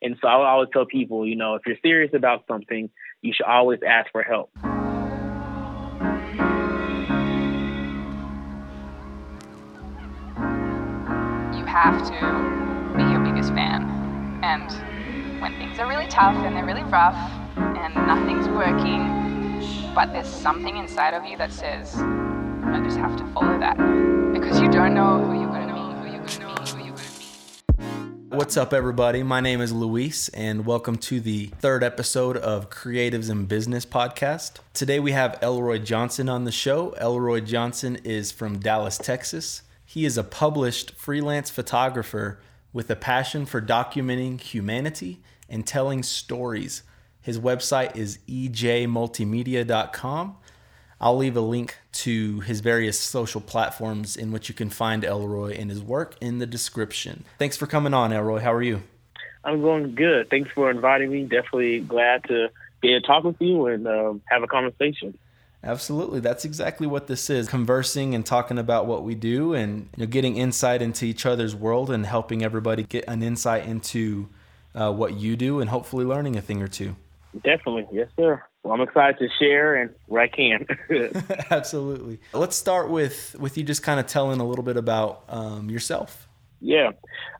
And so I always tell people, you know, if you're serious about something, you should always ask for help. You have to be your biggest fan. And when things are really tough and they're really rough and nothing's working, but there's something inside of you that says, I just have to follow that. Because you don't know who What's up, everybody? My name is Luis, and welcome to the third episode of Creatives in Business podcast. Today we have Elroy Johnson on the show. Elroy Johnson is from Dallas, Texas. He is a published freelance photographer with a passion for documenting humanity and telling stories. His website is ejmultimedia.com. I'll leave a link to his various social platforms in which you can find Elroy and his work in the description. Thanks for coming on, Elroy. How are you? I'm going good. Thanks for inviting me. Definitely glad to be able to talk with you and um, have a conversation. Absolutely. That's exactly what this is conversing and talking about what we do and you know, getting insight into each other's world and helping everybody get an insight into uh, what you do and hopefully learning a thing or two. Definitely. Yes, sir. Well, I'm excited to share and where I can. Absolutely. Let's start with, with you just kind of telling a little bit about um, yourself. Yeah.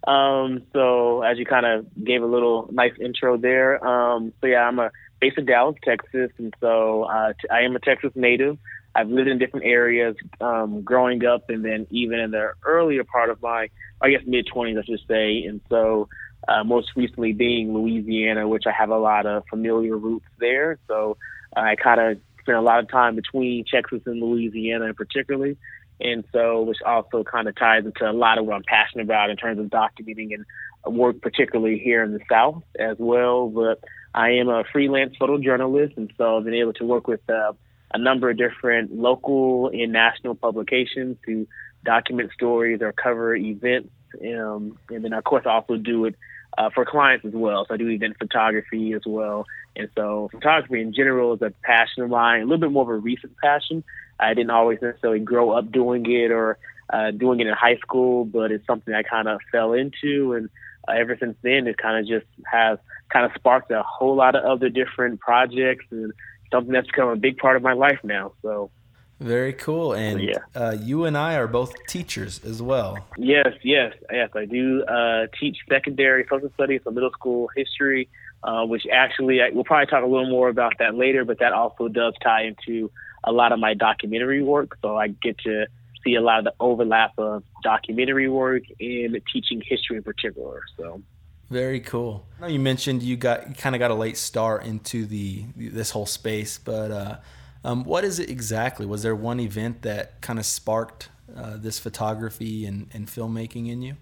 Um, so as you kind of gave a little nice intro there. Um, so yeah, I'm a based in Dallas, Texas, and so uh, t- I am a Texas native. I've lived in different areas um, growing up, and then even in the earlier part of my, I guess, mid 20s, I should say. And so, uh, most recently being Louisiana, which I have a lot of familiar roots there. So I kind of spent a lot of time between Texas and Louisiana, particularly. And so, which also kind of ties into a lot of what I'm passionate about in terms of documenting and work, particularly here in the South as well. But I am a freelance photojournalist, and so I've been able to work with uh, a number of different local and national publications to document stories or cover events. Um, and then, of course, I also do it uh, for clients as well. So I do event photography as well. And so photography in general is a passion of mine, a little bit more of a recent passion. I didn't always necessarily grow up doing it or uh, doing it in high school, but it's something I kind of fell into. And uh, ever since then, it kind of just has kind of sparked a whole lot of other different projects and something that's become a big part of my life now. So very cool. And yeah. uh, you and I are both teachers as well. Yes, yes, yes. I do uh, teach secondary social studies, so middle school history, uh, which actually I, we'll probably talk a little more about that later. But that also does tie into a lot of my documentary work. So I get to see a lot of the overlap of documentary work and teaching history in particular. So. Very cool. I know you mentioned you got you kind of got a late start into the this whole space, but uh, um, what is it exactly? Was there one event that kind of sparked uh, this photography and, and filmmaking in you?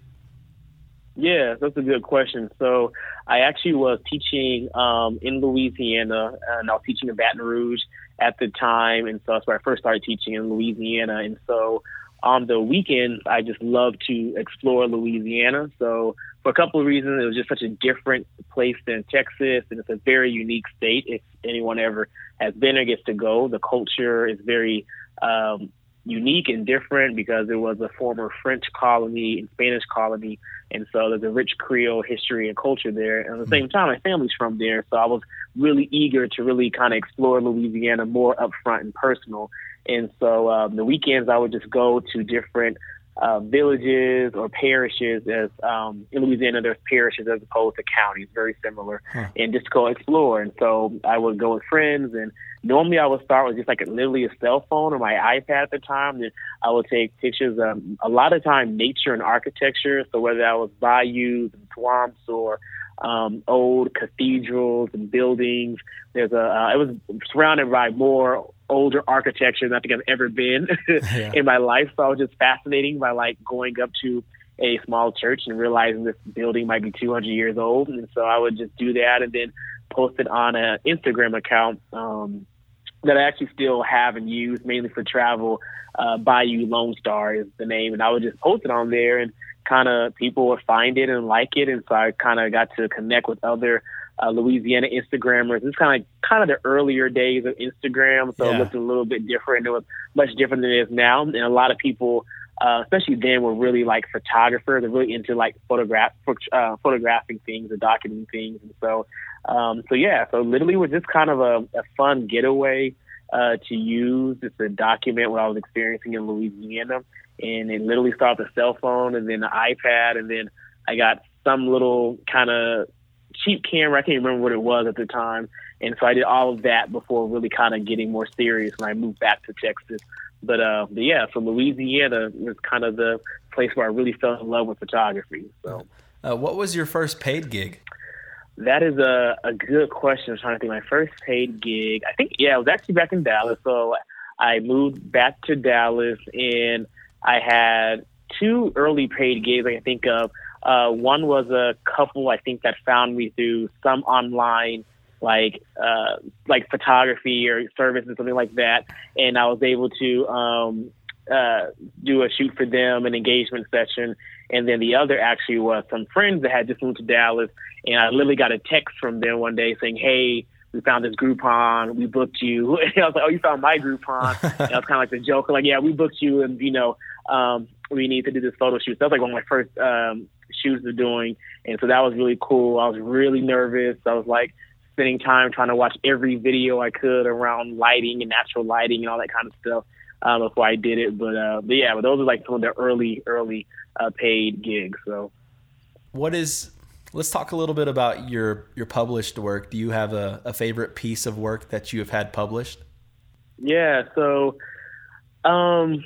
Yeah, that's a good question. So I actually was teaching um, in Louisiana, and I was teaching in Baton Rouge at the time, and so that's where I first started teaching in Louisiana. And so on the weekend, I just love to explore Louisiana. So for a couple of reasons, it was just such a different place than Texas, and it's a very unique state. If anyone ever has been or gets to go, the culture is very um, unique and different because it was a former French colony and Spanish colony, and so there's a rich Creole history and culture there. And at the same time, my family's from there, so I was really eager to really kind of explore Louisiana more upfront and personal. And so um, the weekends, I would just go to different uh, villages or parishes. As um, in Louisiana, there's parishes as opposed to counties, very similar, huh. and just go explore. And so I would go with friends, and normally I would start with just like a, literally a cell phone or my iPad at the time. Then I would take pictures. Um, a lot of time, nature and architecture. So whether that was bayous and swamps or um, old cathedrals and buildings. There's a uh, it was surrounded by more older architecture than I think I've ever been yeah. in my life. So I was just fascinating by like going up to a small church and realizing this building might be 200 years old. And so I would just do that and then post it on an Instagram account um, that I actually still have and use mainly for travel. Uh, Bayou Lone Star is the name, and I would just post it on there and kind of people would find it and like it, and so I kind of got to connect with other uh, Louisiana Instagrammers. It's kind of kind of the earlier days of Instagram, so yeah. it looked a little bit different. It was much different than it is now, and a lot of people uh, especially then, were really like photographers. They're really into like photograph, uh, photographing things and documenting things. And so, um, so yeah, so literally was just kind of a, a fun getaway uh, to use just to document what I was experiencing in Louisiana. And it literally started with a cell phone and then the iPad, and then I got some little kind of cheap camera. I can't remember what it was at the time. And so I did all of that before really kind of getting more serious when I moved back to Texas. But, uh, but yeah, so Louisiana was kind of the place where I really fell in love with photography. So, uh, what was your first paid gig? That is a, a good question. I'm trying to think. My first paid gig, I think, yeah, it was actually back in Dallas. So I moved back to Dallas and I had two early paid gigs I can think of. Uh, one was a couple I think that found me through some online like uh, like photography or services something like that, and I was able to um, uh, do a shoot for them, an engagement session, and then the other actually was some friends that had just moved to Dallas, and I literally got a text from them one day saying, "Hey." We found this Groupon. We booked you. And I was like, "Oh, you found my Groupon." and I was kind of like the joke, like, "Yeah, we booked you, and you know, um, we need to do this photo shoot." So that was like one of my first um, shoots of doing, and so that was really cool. I was really nervous. I was like, spending time trying to watch every video I could around lighting and natural lighting and all that kind of stuff uh, before I did it. But, uh, but yeah, but those are like some of the early, early uh, paid gigs. So, what is? Let's talk a little bit about your your published work. Do you have a, a favorite piece of work that you have had published? Yeah. So, um,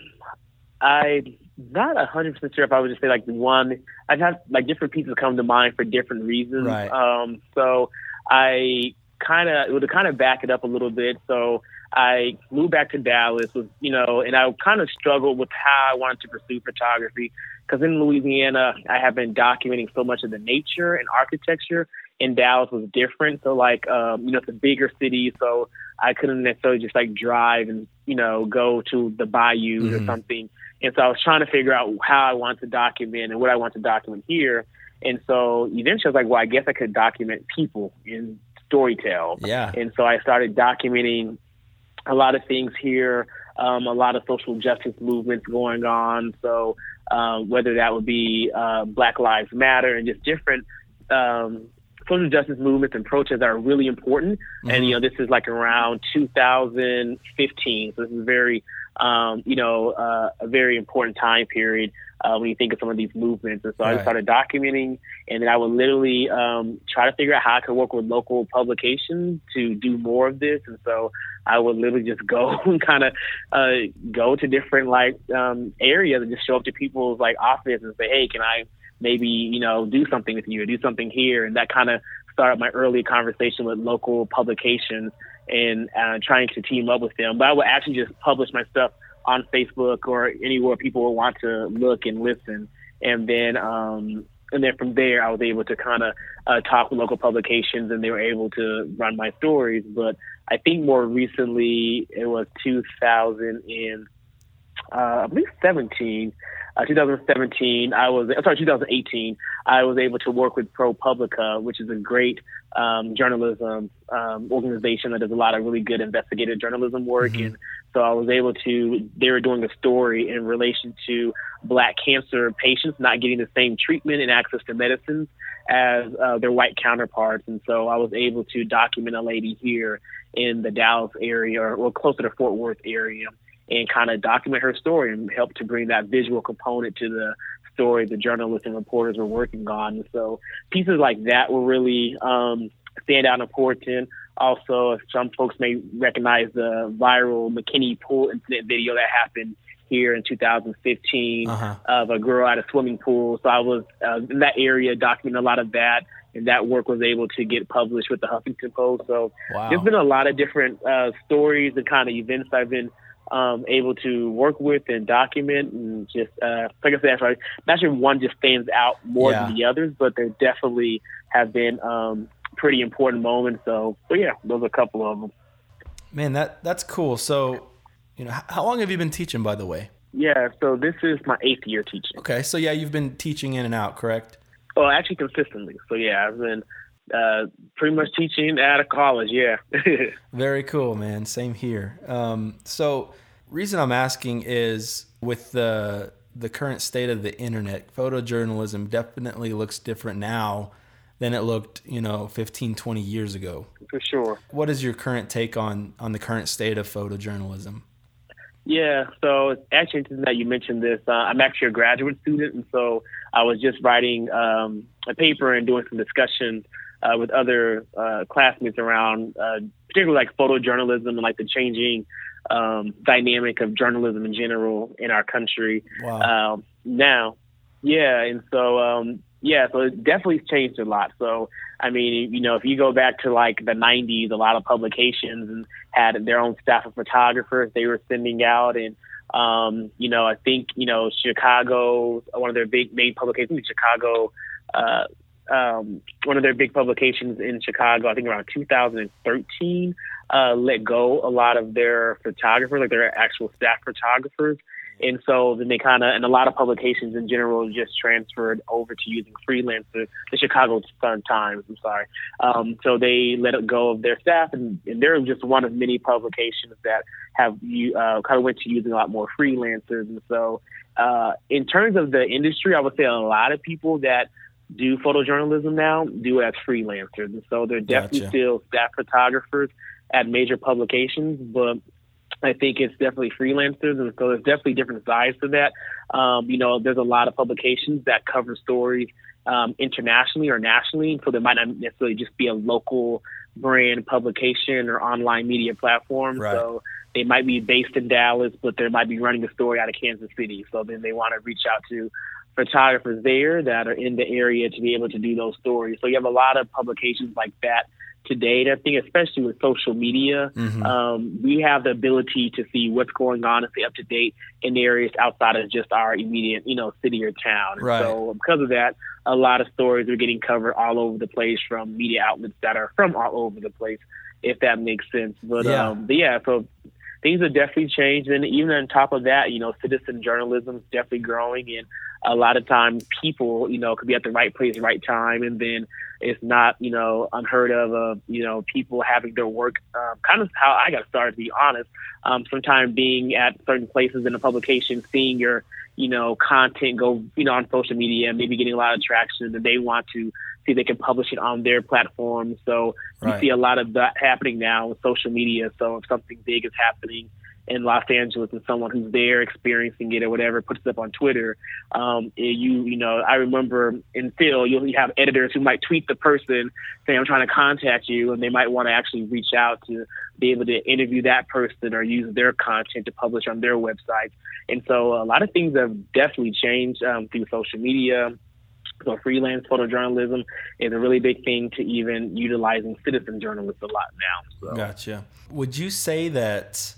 I not a hundred percent sure if I would just say like one. I've had like different pieces come to mind for different reasons. Right. Um, so I kind of to kind of back it up a little bit. So I moved back to Dallas with you know, and I kind of struggled with how I wanted to pursue photography because in Louisiana I have been documenting so much of the nature and architecture. In Dallas was different. So like um, you know, it's a bigger city, so I couldn't necessarily just like drive and you know go to the bayou mm-hmm. or something. And so I was trying to figure out how I want to document and what I want to document here. And so eventually I was like, well, I guess I could document people in Storytell. Yeah. And so I started documenting a lot of things here, um, a lot of social justice movements going on. So um, whether that would be uh, Black Lives Matter and just different um, social justice movements and protests are really important. Mm-hmm. And, you know, this is like around 2015. So this is very, um, you know, uh, a very important time period uh, when you think of some of these movements. And so right. I started documenting, and then I would literally um, try to figure out how I could work with local publications to do more of this. And so I would literally just go and kind of uh, go to different like um, areas and just show up to people's like office and say, hey, can I maybe you know do something with you or do something here? And that kind of started my early conversation with local publications and uh, trying to team up with them. But I would actually just publish my stuff on Facebook or anywhere people would want to look and listen. And then, um, and then from there, I was able to kind of uh, talk with local publications, and they were able to run my stories. But I think more recently, it was 2000 and uh, I believe 17 uh, 2017, I was sorry, 2018, I was able to work with ProPublica, which is a great um, journalism um, organization that does a lot of really good investigative journalism work. Mm-hmm. And so I was able to. They were doing a story in relation to black cancer patients not getting the same treatment and access to medicines as uh, their white counterparts. And so I was able to document a lady here in the Dallas area or, or closer to Fort Worth area and kind of document her story and help to bring that visual component to the story the journalists and reporters were working on. So pieces like that were really um, stand out important. Also, some folks may recognize the viral McKinney pool incident video that happened here in 2015 uh-huh. of a girl at a swimming pool. So I was uh, in that area documenting a lot of that and that work was able to get published with the Huffington Post. So wow. there's been a lot of different uh, stories and kind of events I've been um, able to work with and document and just uh, like I said, sorry, not sure one just stands out more yeah. than the others, but there definitely have been um, pretty important moments. So, so yeah, those are a couple of them. Man, that that's cool. So, you know, how long have you been teaching, by the way? Yeah, so this is my eighth year teaching. Okay, so yeah, you've been teaching in and out, correct? Oh, actually, consistently. So yeah, I've been uh, pretty much teaching out of college. Yeah. Very cool, man. Same here. Um, so reason I'm asking is with the the current state of the internet, photojournalism definitely looks different now than it looked, you know, 15, 20 years ago. For sure. What is your current take on on the current state of photojournalism? Yeah, so it's actually interesting that you mentioned this. Uh, I'm actually a graduate student, and so I was just writing um, a paper and doing some discussion uh, with other uh, classmates around, uh, particularly like photojournalism and like the changing um, dynamic of journalism in general in our country wow. um, now. Yeah, and so um, yeah, so it definitely changed a lot. So I mean, you know, if you go back to like the '90s, a lot of publications and had their own staff of photographers they were sending out, and um, you know, I think you know Chicago, one of their big main publications, Chicago. Uh, um, one of their big publications in Chicago, I think around 2013, uh, let go a lot of their photographers, like their actual staff photographers. And so then they kind of, and a lot of publications in general just transferred over to using freelancers, the Chicago Sun Times, I'm sorry. Um, so they let go of their staff, and, and they're just one of many publications that have uh, kind of went to using a lot more freelancers. And so, uh, in terms of the industry, I would say a lot of people that do photojournalism now do as freelancers. And so they're definitely Gotcha. still staff photographers at major publications, but I think it's definitely freelancers, and so there's definitely different sides to that. Um, you know, there's a lot of publications that cover stories um, internationally or nationally, so there might not necessarily just be a local brand publication or online media platform. Right. So they might be based in Dallas, but they might be running a story out of Kansas City. So then they want to reach out to photographers there that are in the area to be able to do those stories. So you have a lot of publications like that today. And I think especially with social media, Mhm. um, we have the ability to see what's going on and stay up to date in areas outside of just our immediate, you know, city or town. Right. So because of that, a lot of stories are getting covered all over the place from media outlets that are from all over the place, if that makes sense. But Yeah. um, but yeah, so things have definitely changed. And even on top of that, you know, citizen journalism is definitely growing. And a lot of times people, you know, could be at the right place, right time. And then it's not, you know, unheard of, of you know, people having their work, um, kind of how I got started, to be honest. Um, sometimes being at certain places in a publication, seeing your, you know, content go, you know, on social media, maybe getting a lot of traction, and they want to see they can publish it on their platform. So you see a lot of that happening now with social media. So if something big is happening in Los Angeles and someone who's there experiencing it or whatever puts it up on Twitter, um, you you know I remember in Phil you'll you have editors who might tweet the person saying I'm trying to contact you, and they might want to actually reach out to be able to interview that person or use their content to publish on their website. And so a lot of things have definitely changed um, through social media. So freelance photojournalism is a really big thing to even utilizing citizen journalists a lot now. So. Gotcha. Would you say that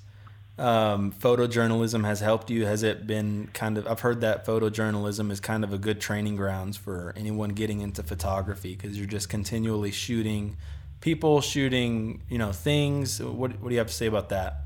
um, photojournalism has helped you? Has it been kind of? I've heard that photojournalism is kind of a good training grounds for anyone getting into photography because you're just continually shooting people, shooting you know things. What What do you have to say about that?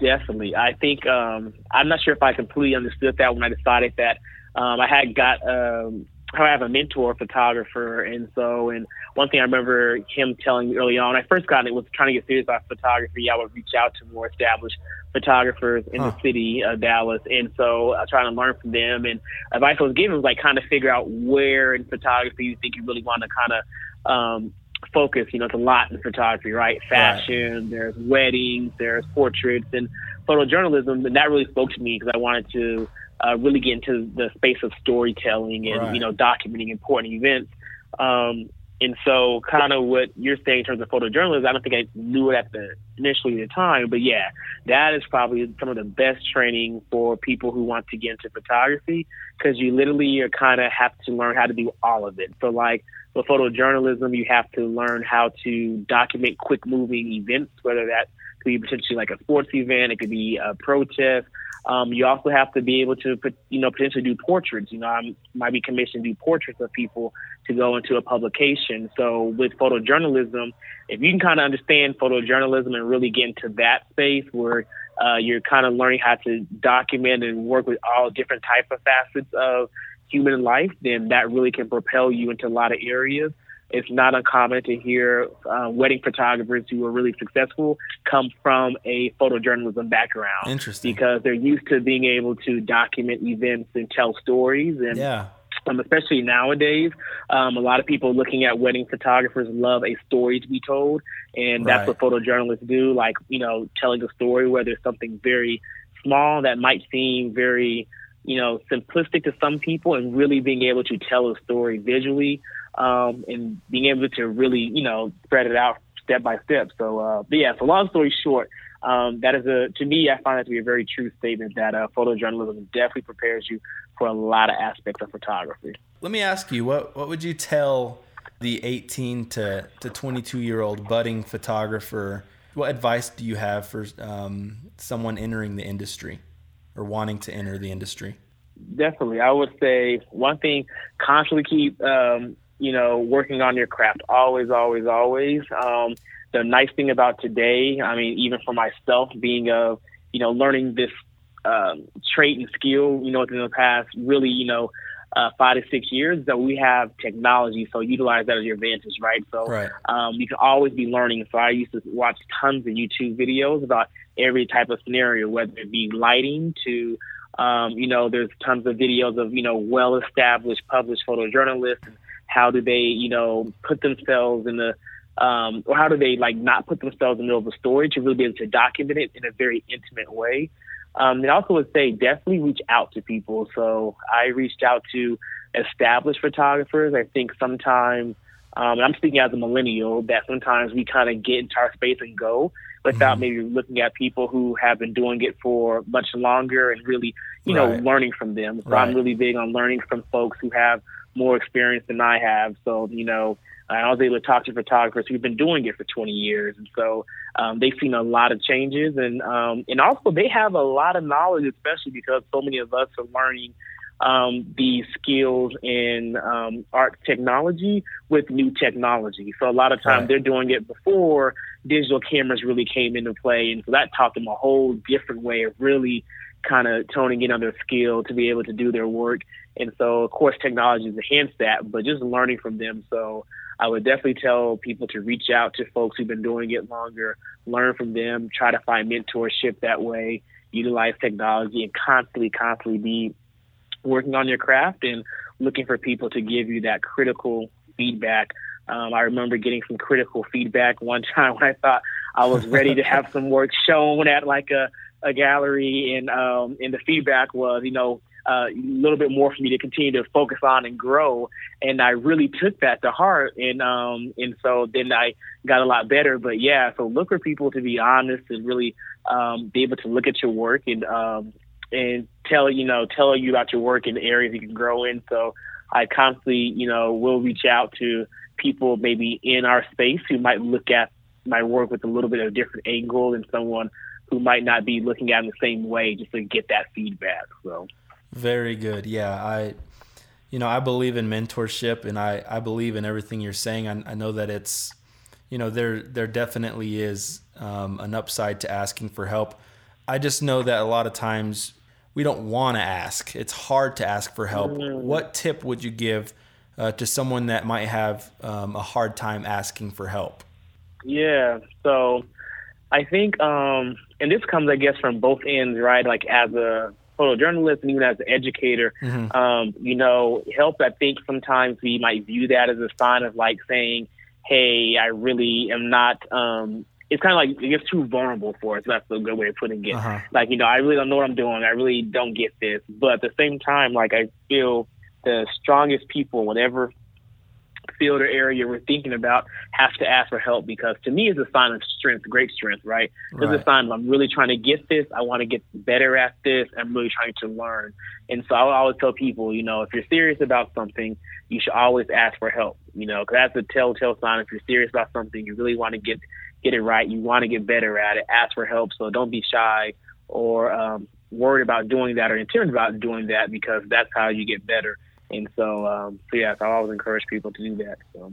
Definitely. I think um, I'm not sure if I completely understood that when I decided that um, I had got um, I have a mentor photographer, and so and one thing I remember him telling me early on, I first got it was trying to get serious about photography. I would reach out to more established photographers in Huh. the city of Dallas, and so I trying to learn from them. And advice I was given was like kind of figure out where in photography you think you really want to kind of um, focus. You know, it's a lot in photography, right? Fashion, there's weddings, there's portraits, and photojournalism. And that really spoke to me because I wanted to uh, really get into the space of storytelling and Right. you know documenting important events. Um, and so, kind of what you're saying in terms of photojournalism, I don't think I knew it at the initially at the time, but yeah, that is probably some of the best training for people who want to get into photography because you literally uh, are kind of have to learn how to do all of it. So, like with photojournalism, you have to learn how to document quick moving events, whether that could be potentially like a sports event, it could be a protest. Um, you also have to be able to, you know, potentially do portraits. You know, I might be commissioned to do portraits of people to go into a publication. So with photojournalism, if you can kind of understand photojournalism and really get into that space where uh, you're kind of learning how to document and work with all different type of facets of human life, then that really can propel you into a lot of areas. It's not uncommon to hear uh, wedding photographers who are really successful come from a photojournalism background. Interesting. Because they're used to being able to document events and tell stories. And yeah. Um, especially nowadays, um, a lot of people looking at wedding photographers love a story to be told, and that's Right. what photojournalists do. Like you know, telling a story where there's something very small that might seem very you know simplistic to some people, and really being able to tell a story visually, um, and being able to really you know spread it out step by step. So, uh, but yeah. So long story short. Um, that is a to me, I find that to be a very true statement that uh, photojournalism definitely prepares you for a lot of aspects of photography. Let me ask you, what what would you tell the 18 to, to 22 year old budding photographer? What advice do you have for um, someone entering the industry or wanting to enter the industry? Definitely, I would say one thing: constantly keep um, you know working on your craft. Always, always, always. Um, the nice thing about today, I mean, even for myself, being a you know learning this um, trait and skill, you know, within the past really, you know, uh, five to six years, that we have technology, so utilize that as your advantage, right? So Right. um, you can always be learning. So I used to watch tons of YouTube videos about every type of scenario, whether it be lighting to, um, you know, there's tons of videos of, you know, well-established published photojournalists and how do they, you know, put themselves in the, um, or how do they like not put themselves in the middle of a story to really be able to document it in a very intimate way. Um, and I also would say definitely reach out to people. So I reached out to established photographers. I think sometimes, um, and I'm speaking as a millennial, that sometimes we kind of get into our space and go without Mhm. maybe looking at people who have been doing it for much longer and really, you know, learning from them. So Right. I'm really big on learning from folks who have more experience than I have. So, you know, I was able to talk to photographers who've been doing it for 20 years, and so um, they've seen a lot of changes, and um, and also they have a lot of knowledge, especially because so many of us are learning um, these skills in um, art technology with new technology. So a lot of times Right. they're doing it before digital cameras really came into play, and so that taught them a whole different way of really kind of toning in on their skill to be able to do their work. And so, of course, technology has enhanced that, but just learning from them. So I would definitely tell people to reach out to folks who've been doing it longer, learn from them, try to find mentorship that way, utilize technology, and constantly, constantly be working on your craft and looking for people to give you that critical feedback. Um, I remember getting some critical feedback one time when I thought I was ready to have some work shown at like a, a gallery, and um, and the feedback was, you know, uh, a little bit more for me to continue to focus on and grow. And I really took that to heart, and um, and so then I got a lot better. But yeah, so look for people to be honest and really um, be able to look at your work and um, and tell you know tell you about your work and areas you can grow in. So I constantly you know will reach out to people maybe in our space who might look at my work with a little bit of a different angle than someone who might not be looking at it in the same way just to get that feedback. So Very good. Yeah, I, you know, I believe in mentorship, and I I believe in everything you're saying. I, I know that it's, you know, there there definitely is um, an upside to asking for help. I just know that a lot of times we don't want to ask. It's hard to ask for help. What tip would you give uh, to someone that might have um, a hard time asking for help? Yeah. So I think, um, and this comes, I guess, from both ends, right? Like as a photojournalist and even as an educator, Mhm. um, you know, help, I think sometimes we might view that as a sign of like saying, hey, I really am not, um, it's kind of like, it gets too vulnerable for us. That's a good way of putting it. Uh-huh. Like, you know, I really don't know what I'm doing. I really don't get this. But at the same time, like, I feel the strongest people, whatever field or area we're thinking about have to ask for help because to me it's a sign of strength, great strength, right? It's Right. a sign of I'm really trying to get this, I want to get better at this, I'm really trying to learn. And so I always tell people, you know, if you're serious about something, you should always ask for help, you know, because that's a telltale sign. If you're serious about something, you really want to get get it right, you want to get better at it, ask for help. So don't be shy or um, worried about doing that or intimidated about doing that because that's how you get better. And so, um, so yeah, so I always encourage people to do that. So.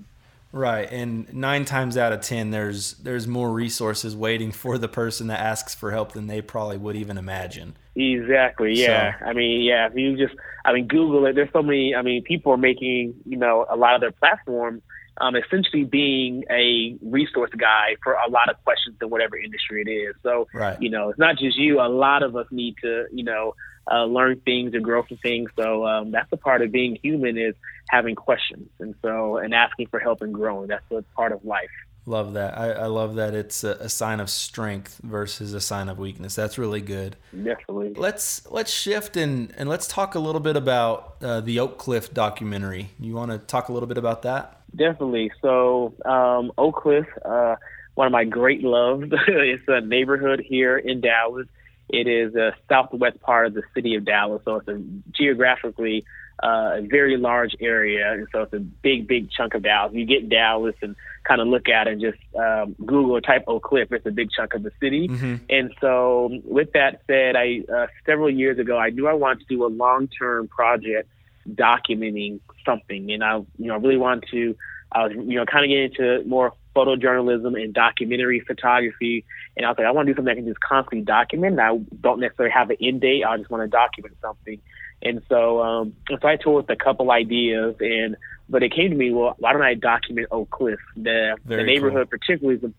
Right, and nine times out of ten, there's there's more resources waiting for the person that asks for help than they probably would even imagine. Exactly. Yeah. I mean, yeah. If you just, I mean, Google it. There's so many. I mean, people are making, you know, a lot of their platform um, essentially being a resource guy for a lot of questions in whatever industry it is. So, right. you know, it's not just you. A lot of us need to, you know, uh, learn things and grow from things. So um, that's a part of being human is having questions, and so and asking for help and growing. That's a part of life. Love that. I, I love that it's a, a, sign of strength versus a sign of weakness. That's really good. Definitely. Let's let's shift and and let's talk a little bit about uh, the Oak Cliff documentary. You want to talk a little bit about that? Definitely. So um, Oak Cliff, uh, one of my great loves. it's a neighborhood here in Dallas. It is a southwest part of the city of Dallas, so it's a geographically uh, a very large area, and so it's a big, big chunk of Dallas. You get Dallas and kind of look at it and just um, Google or type Oak Cliff. It's a big chunk of the city. Mm-hmm. And so, with that said, I uh, several years ago I knew I wanted to do a long-term project documenting something, and I, you know, really wanted to. I was, you know, kind of getting into more photojournalism and documentary photography. And I was like, I want to do something I can just constantly document. And I don't necessarily have an end date. I just want to document something. And so, um, so I told with a couple ideas, and but it came to me, well, why don't I document Oak Cliff? The Very the neighborhood, cool. particularly, is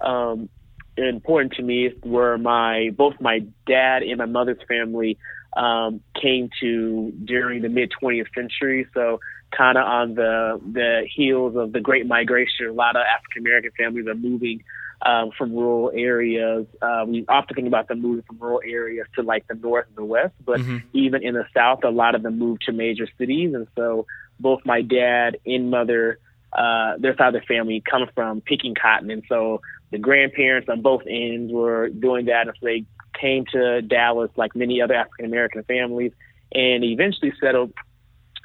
um, important to me. Where my both my dad and my mother's family um, came to during the mid 20th century. So kind of on the the heels of the Great Migration, a lot of African American families are moving um, from rural areas. Uh, we often think about them moving from rural areas to like the north and the west, but Mhm. even in the south, a lot of them moved to major cities. And so both my dad and mother, uh, their side of the family, come from picking cotton, and so the grandparents on both ends were doing that. And so they came to Dallas, like many other African American families, and eventually settled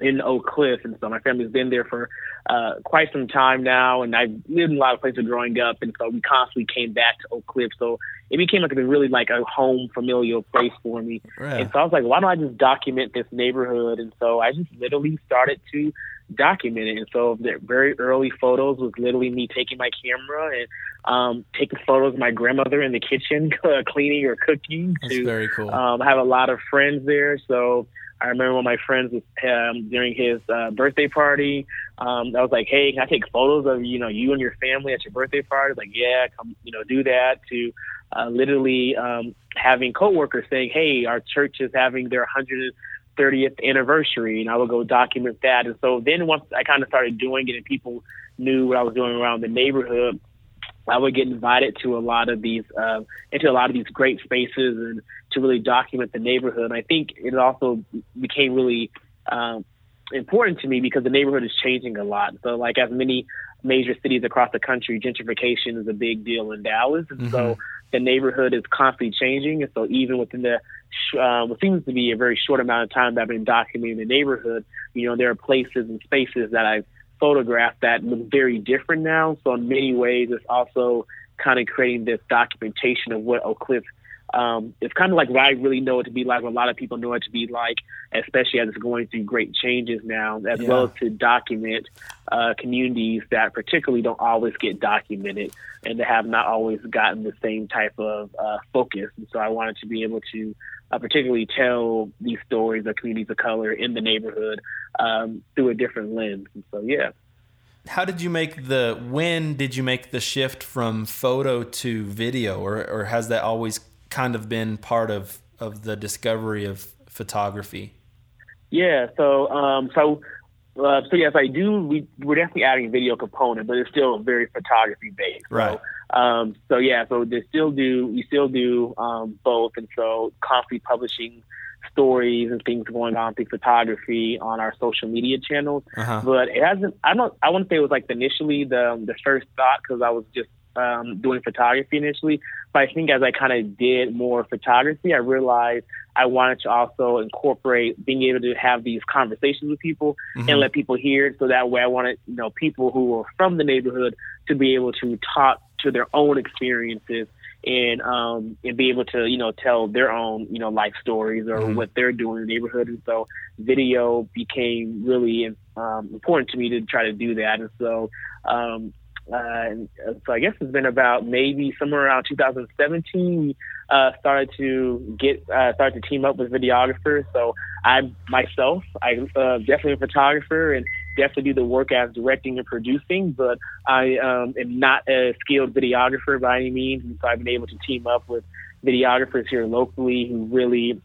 in Oak Cliff. And so my family's been there for uh, quite some time now, and I've lived in a lot of places growing up, and so we constantly came back to Oak Cliff. So it became like a really like a home familial place for me. Yeah. And so I was like, why don't I just document this neighborhood? And so I just literally started to document it. And so the very early photos was literally me taking my camera and um, taking photos of my grandmother in the kitchen, uh, cleaning or cooking. That's to very cool. um, I have a lot of friends there, so I remember one of my friends was um, during his uh, birthday party. Um, I was like, "Hey, can I take photos of you know you and your family at your birthday party?" Like, yeah, come you know do that. To uh, literally um, having coworkers saying, "Hey, our church is having their 130th anniversary," and I would go document that. And so then once I kind of started doing it, and people knew what I was doing around the neighborhood, I would get invited to a lot of these uh, into a lot of these great spaces and to really document the neighborhood. And I think it also became really um, important to me because the neighborhood is changing a lot. So, like as many major cities across the country, gentrification is a big deal in Dallas, and so the neighborhood is constantly changing. And so, even within the uh, what seems to be a very short amount of time that I've been documenting the neighborhood, you know, there are places and spaces that I've photographed that look very different now. So in many ways, it's also kind of creating this documentation of what Oak Cliff um, it's kind of like what I really know it to be like, what a lot of people know it to be like, especially as it's going through great changes now, as Yeah. well as to document uh, communities that particularly don't always get documented and that have not always gotten the same type of uh, focus. And so I wanted to be able to uh, particularly tell these stories of communities of color in the neighborhood um, through a different lens. And so, yeah. How did you make the when did you make the shift from photo to video or or has that always kind of been part of of the discovery of photography? Yeah. So, um, so, uh, so yes, I do. We we're definitely adding a video component, but it's still very photography based. Right. So, um, so yeah. So they still do. We still do um, both, and so constantly publishing stories and things going on through photography on our social media channels. Uh-huh. But it hasn't. I don't. I wouldn't say it was like initially the the first thought because I was just um, doing photography initially. But I think as I kind of did more photography, I realized I wanted to also incorporate being able to have these conversations with people Mhm. and let people hear it. So that way, I wanted you know people who were from the neighborhood to be able to talk to their own experiences and um and be able to you know tell their own you know life stories or Mhm. what they're doing in the neighborhood. And so video became really um, important to me to try to do that. And so um, uh, so I guess it's been about maybe somewhere around 2017 we uh, started to get uh, started to team up with videographers. So I myself, I uh, definitely a photographer and definitely do the work as directing and producing, but I um, am not a skilled videographer by any means. And so I've been able to team up with videographers here locally who really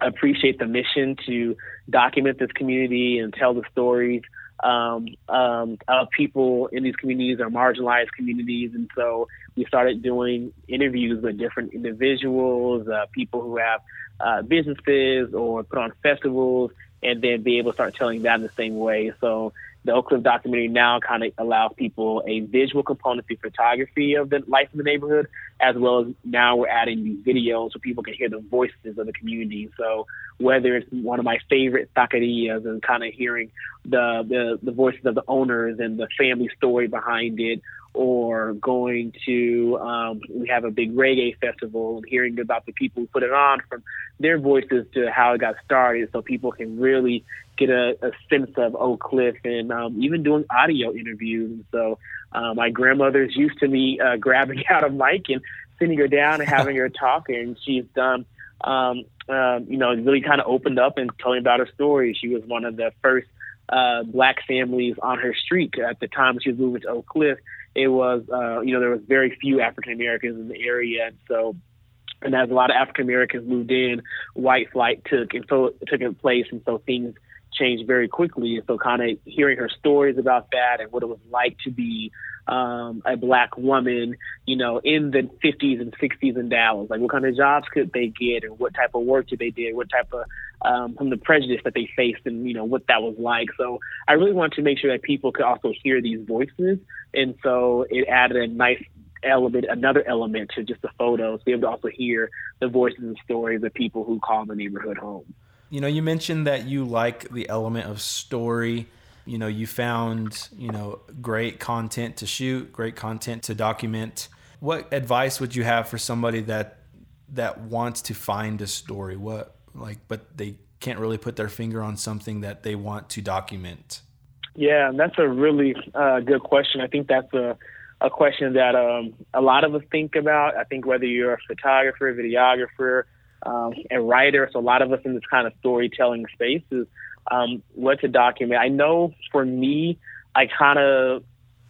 appreciate the mission to document this community and tell the stories um, um, people in these communities or marginalized communities. And so we started doing interviews with different individuals, uh, people who have uh, businesses or put on festivals, and then be able to start telling that in the same way. So the Oak Cliff documentary now kind of allows people a visual component through photography of the life in the neighborhood, as well as now we're adding these videos so people can hear the voices of the community. So whether it's one of my favorite taquerias and kind of hearing the, the, the voices of the owners and the family story behind it, or going to um, we have a big reggae festival and hearing about the people who put it on from their voices to how it got started so people can really get a, a sense of Oak Cliff and um, even doing audio interviews. And so uh, my grandmother's used to me uh, grabbing out a mic and sitting her down and having her talk and she's done um, um, you know really kind of opened up and telling about her story. She was one of the first uh, black families on her street. At the time she was moving to Oak Cliff it was uh, you know there was very few African Americans in the area, and so and as a lot of African Americans moved in, white flight took and so took place, and so things changed very quickly. And so, kind of hearing her stories about that and what it was like to be um, a black woman, you know, in the 50s and 60s in Dallas, like what kind of jobs could they get, and what type of work did they do, what type of um, from the prejudice that they faced, and you know what that was like. So, I really wanted to make sure that people could also hear these voices, and so it added a nice element, another element to just the photos, be able to also hear the voices and stories of people who call the neighborhood home. You know, you mentioned that you like the element of story. You know, you found, you know, great content to shoot, great content to document. What advice would you have for somebody that that wants to find a story? What like but they can't really put their finger on something that they want to document? Yeah, that's a really uh, good question. I think that's a a question that um, a lot of us think about. I think whether you're a photographer, videographer, um, and writer. So a lot of us in this kind of storytelling space is um, what to document. I know for me, I kind of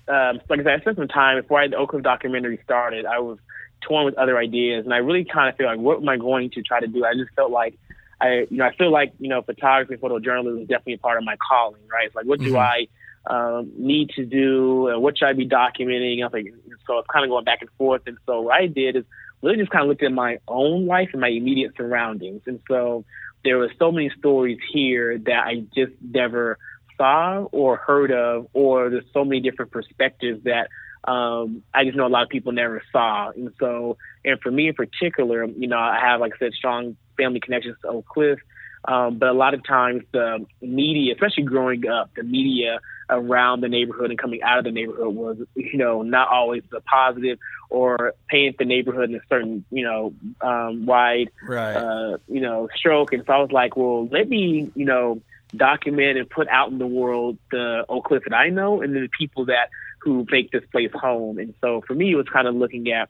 um, like I said, I spent some time before I, the Oak Cliff documentary started. I was torn with other ideas, and I really kind of feel like, what am I going to try to do? I just felt like I, you know, I feel like you know, photography, photojournalism is definitely a part of my calling, right? It's like, what mm-hmm. do I um, need to do? Uh, what should I be documenting? I think so. It's kind of going back and forth, and so what I did is really just kind of looked at my own life and my immediate surroundings. And so there were so many stories here that I just never saw or heard of, or there's so many different perspectives that um, I just know a lot of people never saw. And so, and for me in particular, you know, I have, like I said, strong family connections to Oak Cliff. Um, but a lot of times the media, especially growing up, the media around the neighborhood and coming out of the neighborhood was, you know, not always the positive or paint the neighborhood in a certain, you know, um, wide, right. uh, you know, stroke. And so I was like, well, let me, you know, document and put out in the world the Oak Cliff that I know and the people that who make this place home. And so for me, it was kind of looking at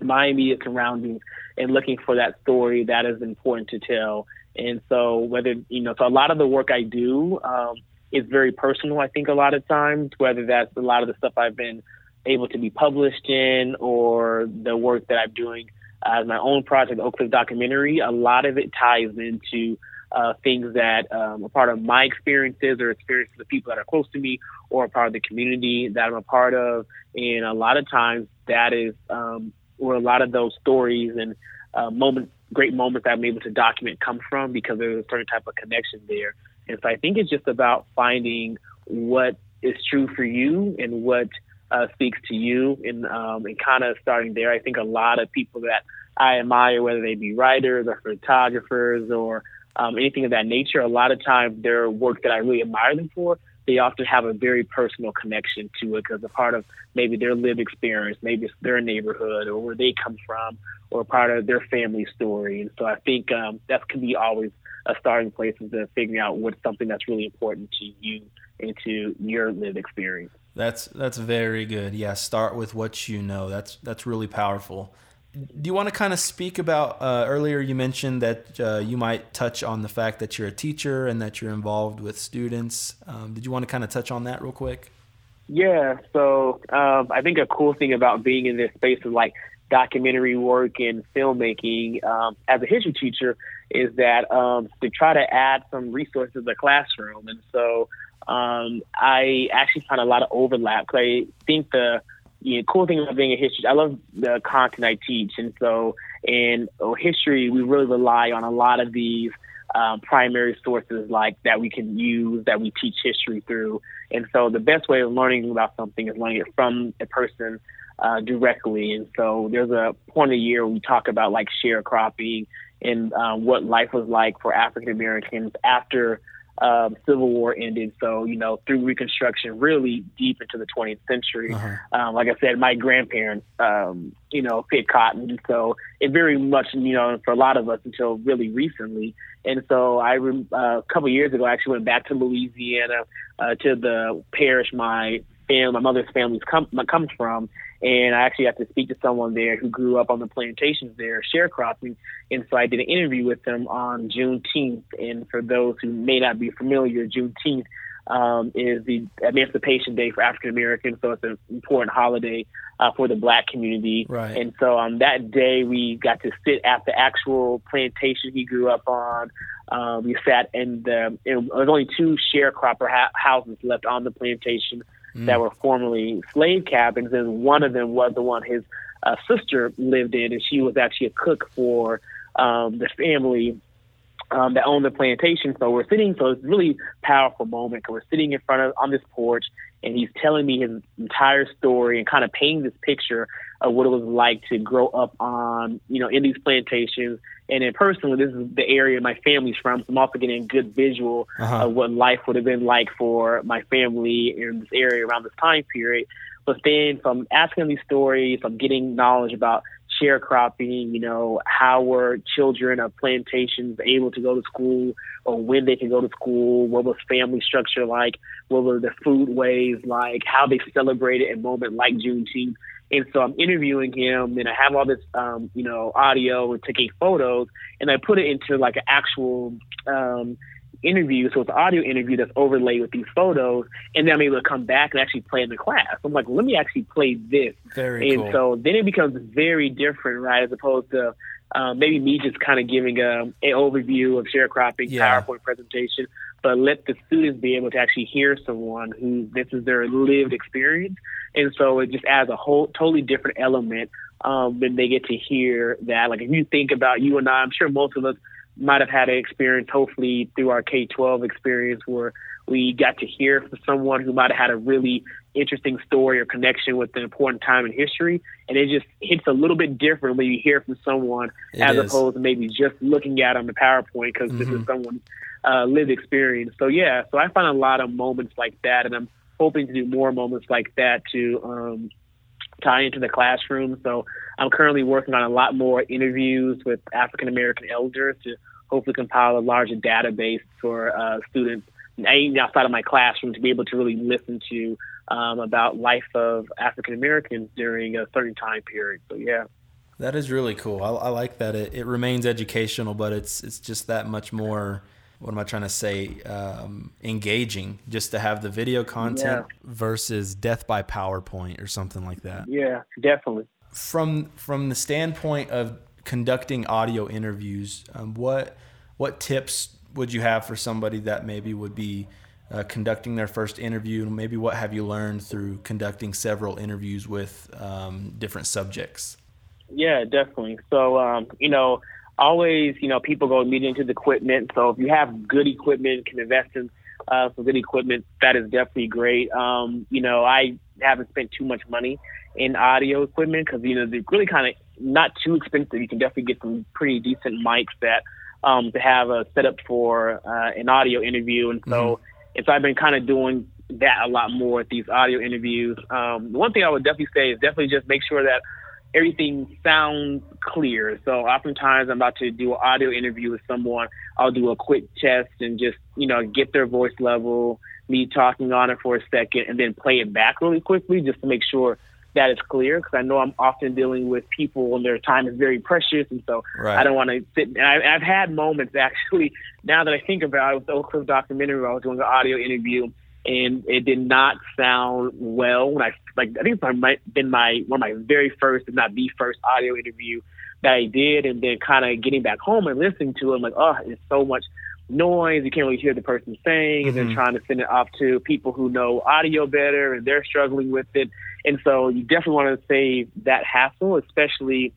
my immediate surroundings and looking for that story that is important to tell. And so whether, you know, so a lot of the work I do, um, is very personal, I think, a lot of times, whether that's a lot of the stuff I've been able to be published in or the work that I'm doing as my own project, Oak Cliff Documentary. A lot of it ties into uh, things that um, are part of my experiences or experiences of the people that are close to me or a part of the community that I'm a part of. And a lot of times that is um, where a lot of those stories and uh, moments, great moments that I'm able to document come from because there's a certain type of connection there. And so I think it's just about finding what is true for you and what uh, speaks to you and, um, and kind of starting there. I think a lot of people that I admire, whether they be writers or photographers or um, anything of that nature, a lot of times their work that I really admire them for, they often have a very personal connection to it because a part of maybe their lived experience, maybe it's their neighborhood or where they come from or part of their family story. And so I think um, that can be always a starting place into figuring out what's something that's really important to you and to your lived experience. That's that's very good. Yeah, start with what you know. That's that's really powerful. Do you want to kind of speak about uh, earlier you mentioned that uh, you might touch on the fact that you're a teacher and that you're involved with students. Um, did you want to kind of touch on that real quick? Yeah so um, i think a cool thing about being in this space of like documentary work and filmmaking um, as a history teacher is that um, to try to add some resources to the classroom. And so um, i actually find a lot of overlap because i think the you know, cool thing about being a history, I love the content I teach. And so in oh, history, we really rely on a lot of these um, primary sources like that we can use that we teach history through. And so the best way of learning about something is learning it from a person uh, directly. And so there's a point of year we talk about like sharecropping and uh, what life was like for African Americans after um, Civil War ended. So, you know, through Reconstruction, really deep into the 20th century. Uh-huh. Um, like I said, my grandparents, um, you know, picked cotton. So it very much, you know, for a lot of us until really recently. And so I, uh, a couple years ago, I actually went back to Louisiana uh, to the parish my family, my mother's family come, comes from, and I actually got to speak to someone there who grew up on the plantations there, sharecropping. And so I did an interview with them on Juneteenth. And for those who may not be familiar, Juneteenth um, is the Emancipation Day for African Americans. So it's an important holiday uh, for the black community. Right. And so on that day, we got to sit at the actual plantation he grew up on. Um, we sat in the, it was only two sharecropper ha- houses left on the plantation mm. that were formerly slave cabins, and one of them was the one his uh, sister lived in, and she was actually a cook for um, the family um, that owned the plantation. So we're sitting, so it's a really powerful moment because we're sitting in front of on this porch, and he's telling me his entire story and kind of painting this picture of what it was like to grow up on, you know, in these plantations. And then personally, this is the area my family's from, so I'm also getting a good visual uh-huh. of what life would have been like for my family in this area around this time period. But then from asking these stories, I'm getting knowledge about sharecropping, you know, how were children of plantations able to go to school or when they could go to school, what was family structure like, what were the food ways like, how they celebrated a moment like Juneteenth. And so I'm interviewing him and I have all this, um, you know, audio and taking photos and I put it into like an actual, um, interview. So it's an audio interview that's overlaid with these photos, and then I'm able to come back and actually play in the class. I'm like, let me actually play this. Very and cool. so then it becomes very different, right? As opposed to um, maybe me just kind of giving a, um, an overview of sharecropping yeah. PowerPoint presentation, but let the students be able to actually hear someone who this is their lived experience. And so it just adds a whole totally different element um, when they get to hear that. Like if you think about you and I, I'm sure most of us might have had an experience, hopefully through our K 12 experience, where we got to hear from someone who might have had a really interesting story or connection with an important time in history. And it just hits a little bit different when you hear from someone it as is. opposed to maybe just looking at on the PowerPoint because mm-hmm. this is mm-hmm. someone's uh, lived experience. So, yeah, so I find a lot of moments like that, and I'm hoping to do more moments like that to um, tie into the classroom. So I'm currently working on a lot more interviews with African American elders to hopefully compile a larger database for uh, students outside of my classroom to be able to really listen to um, about life of African Americans during a certain time period. So yeah. That is really cool. I, I like that it, it remains educational, but it's it's just that much more what am I trying to say? Um, engaging just to have the video content yeah. versus death by PowerPoint or something like that. Yeah, definitely. From from the standpoint of conducting audio interviews, um, what what tips would you have for somebody that maybe would be uh, conducting their first interview? Maybe what have you learned through conducting several interviews with um, different subjects? Yeah, definitely. So um, you know always, you know, people go immediately into the equipment. So if you have good equipment, can invest in uh, some good equipment, that is definitely great. Um, you know, I haven't spent too much money in audio equipment because, you know, they're really kind of not too expensive. You can definitely get some pretty decent mics that um, to have a setup for uh, an audio interview. And so, mm-hmm. and so I've been kind of doing that a lot more at these audio interviews. Um, one thing I would definitely say is definitely just make sure that everything sounds clear. So oftentimes I'm about to do an audio interview with someone. I'll do a quick test and just, you know, get their voice level, me talking on it for a second and then play it back really quickly just to make sure that is clear because I know I'm often dealing with people and their time is very precious, and so right. I don't want to sit. And I, have had moments actually. Now that I think about it, with the Oak Cliff documentary, I was doing an audio interview, and it did not sound well. When I like, I think it might been my one of my very first, if not the first, audio interview that I did, and then kind of getting back home and listening to it, I'm like, oh, it's so much noise. You can't really hear the person saying, mm-hmm. and then trying to send it off to people who know audio better, and they're struggling with it. And so you definitely want to save that hassle, especially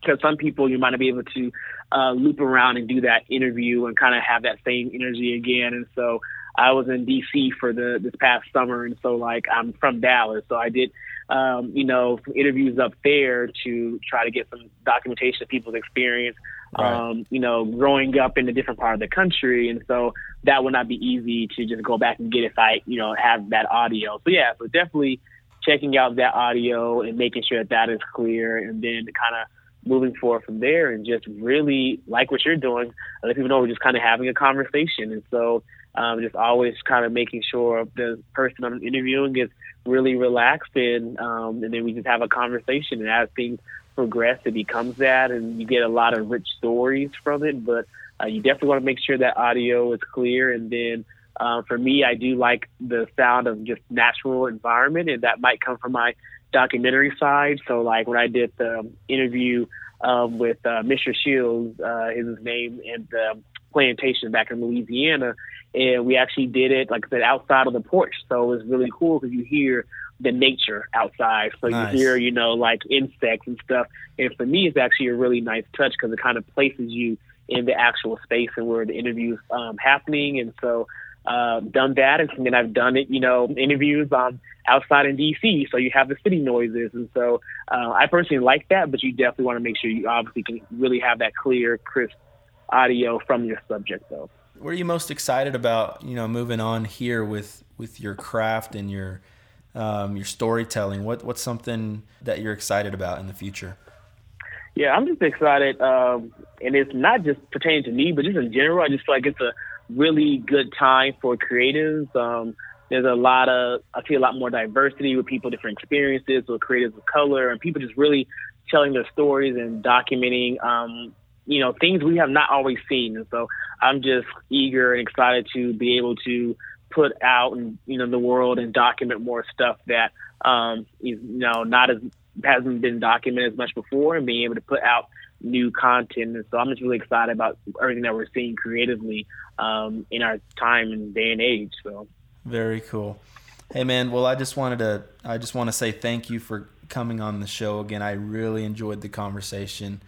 because some people you might not be able to uh, loop around and do that interview and kind of have that same energy again. And so I was in DC for the this past summer, and so like I'm from Dallas, so I did um, you know some interviews up there to try to get some documentation of people's experience. Right. Um, you know, growing up in a different part of the country, and so that would not be easy to just go back and get if I, you know, have that audio. So yeah, so definitely checking out that audio and making sure that that is clear, and then kind of moving forward from there, and just really like what you're doing, let people know we're just kind of having a conversation, and so um, just always kind of making sure the person I'm interviewing is really relaxed, and um, and then we just have a conversation, and as things progress, it becomes that, and you get a lot of rich stories from it, but uh, you definitely want to make sure that audio is clear, and then uh, for me, I do like the sound of just natural environment, and that might come from my documentary side. So, like when I did the interview um, with uh, Mr. Shields, uh, is his name, and the plantation back in Louisiana, and we actually did it, like I said, outside of the porch. So it was really cool because you hear the nature outside. So nice. you hear, you know, like insects and stuff. And for me, it's actually a really nice touch because it kind of places you in the actual space and where the interview's um, happening. And so uh, done that, and then I've done it, you know, interviews um, outside in DC, so you have the city noises, and so uh, I personally like that. But you definitely want to make sure you obviously can really have that clear, crisp audio from your subject, though. What are you most excited about? You know, moving on here with with your craft and your um, your storytelling. What what's something that you're excited about in the future? Yeah, I'm just excited, um, and it's not just pertaining to me, but just in general. I just feel like it's a really good time for creatives. Um, there's a lot of, I see a lot more diversity with people, different experiences with creatives of color, and people just really telling their stories and documenting, um, you know, things we have not always seen. And so I'm just eager and excited to be able to put out and, you know, the world and document more stuff that, um, is, you know, not as, hasn't been documented as much before and being able to put out new content. And so I'm just really excited about everything that we're seeing creatively um, in our time and day and age. So very cool. Hey man, well I just wanted to I just want to say thank you for coming on the show again. I really enjoyed the conversation.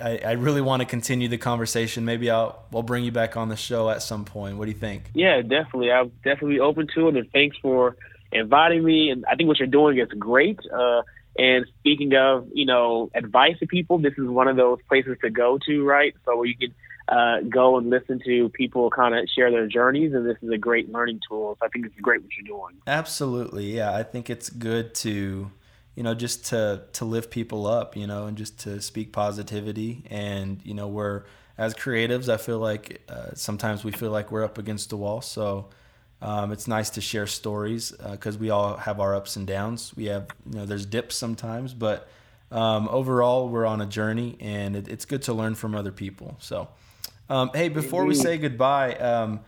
I, I really want to continue the conversation. Maybe I'll I'll bring you back on the show at some point. What do you think? Yeah, definitely. I'm definitely open to it, and thanks for inviting me. And I think what you're doing is great. Uh, and speaking of, you know, advice to people, this is one of those places to go to, right? So where you can uh, go and listen to people kind of share their journeys, and this is a great learning tool. So I think it's great what you're doing. Absolutely, yeah. I think it's good to, you know, just to to lift people up, you know, and just to speak positivity. And you know, we're as creatives, I feel like uh, sometimes we feel like we're up against the wall. So um, it's nice to share stories because uh, we all have our ups and downs. We have, you know, there's dips sometimes, but um, overall, we're on a journey, and it, it's good to learn from other people. So, um, hey, before we say goodbye, um,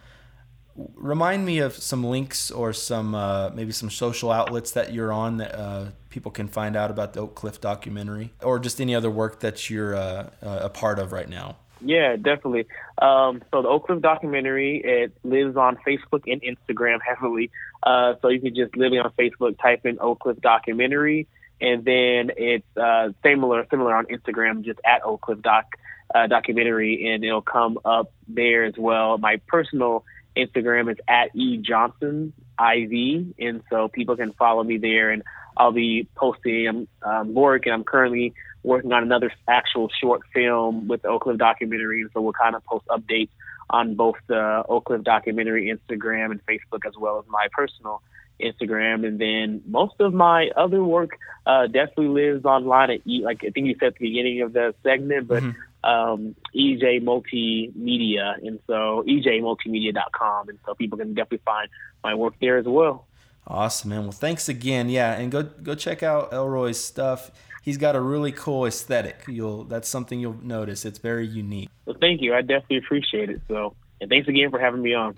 remind me of some links or some uh, maybe some social outlets that you're on that uh, people can find out about the Oak Cliff documentary, or just any other work that you're uh, uh a part of right now. Yeah, definitely. Um, so the Oak Cliff documentary, it lives on Facebook and Instagram heavily. Uh, so you can just literally on Facebook type in Oak Cliff documentary, and then it's uh, similar similar on Instagram, just at Oak Cliff doc uh, documentary, and it'll come up there as well. My personal Instagram is at e johnson iv, and so people can follow me there, and I'll be posting um, work, and I'm currently working on another actual short film with the Oak Cliff documentary, and so we'll kind of post updates on both the Oak Cliff documentary Instagram and Facebook, as well as my personal Instagram. And then most of my other work uh, definitely lives online at e- like I think you said at the beginning of the segment, but mm-hmm. um, EJ Multimedia, and so EJMultimedia.com, and so people can definitely find my work there as well. Awesome, man. Well, thanks again. Yeah, and go go check out Elroy's stuff he's got a really cool aesthetic. You'll that's something you'll notice. It's very unique. Well, thank you. I definitely appreciate it. So, and thanks again for having me on.